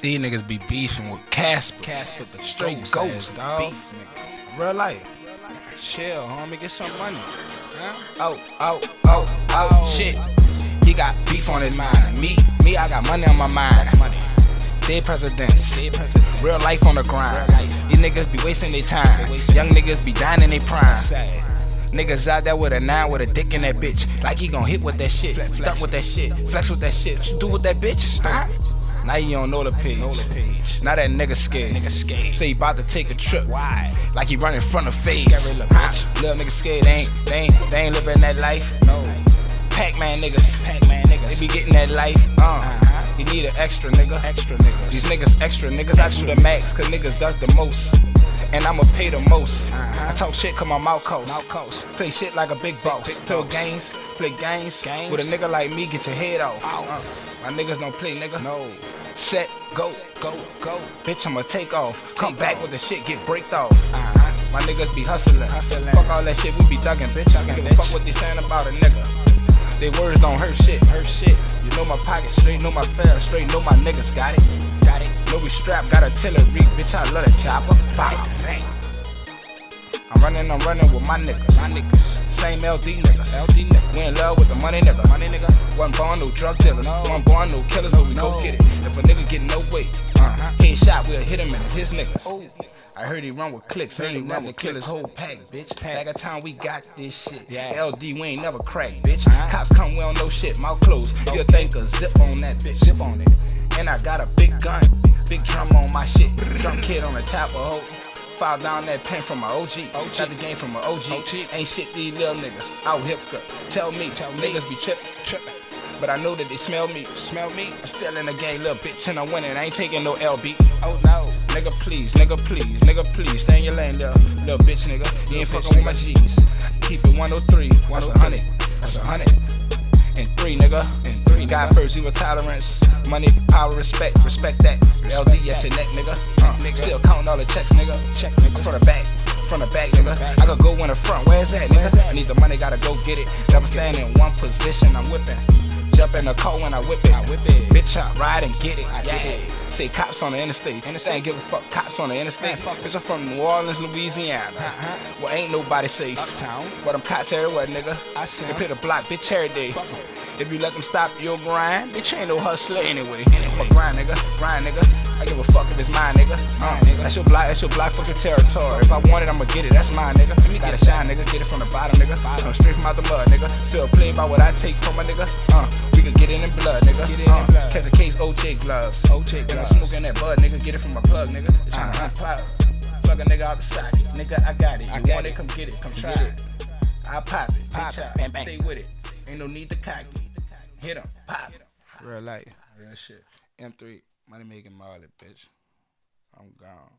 These niggas be beefing with Casper. Casper the straight ghost dog. beef niggas. Real life. Chill, homie, get some money. Huh? Oh, oh, oh, oh, oh, shit. He got beef on his mind. Me, me, I got money on my mind. That's money. Dead presidents. Dead presidents. Real life on the grind. These niggas be wasting their time. Young niggas be dying in their prime. Sad. Niggas out there with a nine with a dick in that bitch. Like he gon' hit with that shit. Stuck with that shit. Flex with that shit. What you do with that bitch? Stop. Now you don't know the page. Know the page. Now that nigga scared. Nigga scared. Say he about to take a trip. Why? Like he running front of face. Scary little bitch. Little nigga scared. They ain't, they ain't, they ain't living that life. No. Pac-Man niggas. Pac-Man niggas. They be getting that life. Uh. Uh-huh. You need an extra nigga. Extra niggas. These niggas extra niggas. I do the max cause niggas does the most. And I'ma pay the most. Uh-huh. I talk shit cause my mouth coast. Play shit like a big boss. play games. Play games. Games. With a nigga like me, get your head off. Uh, my niggas don't play, nigga. No. Set, go. Go, go. Bitch, I'ma take off. Come back off. with the shit, get breaked off. Uh-huh. My niggas be hustling. Hustling. Fuck all that shit, we be thugging, bitch. I give a fuck what they saying about a nigga. They words don't hurt shit. Hurt shit. You know my pocket straight, know my fare straight, know my niggas got it. Got it. Know we strapped, got artillery, bitch. I love a chopper. Bang. I'm running, with my niggas. My niggas. Same LD niggas. LD niggas. We in love with the money nigga. Money nigga. Wasn't born no drug dealer. No. Wasn't born no killers, but we No. go get it. If a nigga get no weight, uh, headshot, we'll hit him and his niggas. I heard he run with clicks, heard he he run with kill his whole pack, bitch. Back at time we got this shit. Yeah. LD, we ain't never cracked, bitch. Uh-huh. Cops come, we don't know shit, mouth closed. You'll think a zip on that bitch. Zip on it. And I got a big gun, big drum on my shit. Drum kid on the top of hoe. File down that pen from my OG. OG. Got the game from my OG. OG. Ain't shit these little niggas. Out hip cut. Tell me, Tell me. niggas be trippin', trippin'. But I know that they smell me. Smell me. I'm still in the game, little bitch, and I'm winning. I ain't taking no LB. Oh no. Nigga, please, nigga, please, nigga, please. Stay in your lane, little, little bitch, nigga. You ain't fucking with my G's. Keep it 103. That's a hundred. That's a hundred. And three, nigga. And three, God first, zero tolerance. Money, power, respect. Respect that. LD at your neck, nigga. Uh, Still counting all the checks, nigga. Check, nigga. I'm from the back. From the back, nigga. I could go in the front. Where's that, nigga? I need the money, gotta go get it. Never stand in one position. I'm whipping. Jump in the car when I whip it. I whip it. Bitch, I ride and get it. I yeah. get it. Say cops on the interstate. Interstate. Ain't give a fuck. Cops on the interstate. Fuck Bitch, I'm from New Orleans, Louisiana. Uh-huh. Well, ain't nobody safe. Uptown. But them cops everywhere, nigga. I see They play the block, bitch, every day. Fuck. If you let them stop your grind, bitch, ain't no hustler anyway. Anyway. But grind, nigga. Grind, nigga. I give a fuck if it's mine, nigga. Uh, Mine, nigga. That's your block, that's your block fucking territory. If I want it, I'ma get it. That's mine, nigga. me Gotta shine, nigga. Get it from the bottom, nigga. Come straight from out the mud, nigga. Feel played by what I take from a nigga. Uh, we can get it in blood, nigga. Get it in uh, blood. Catch a case, OJ gloves. OJ gloves. And I'm smoking that bud, nigga. Get it from my plug, nigga. They tryna Uh-huh. unplug. Plug a nigga out the socket. Nigga, I got it. You I got want it. it? Come get it. Come try it. I pop it. Pop it. Bang, bang. Stay with it. Ain't no need to cock it. Hit him. Pop. Real life. Real shit. M3. Money making Marley, bitch. I'm gone.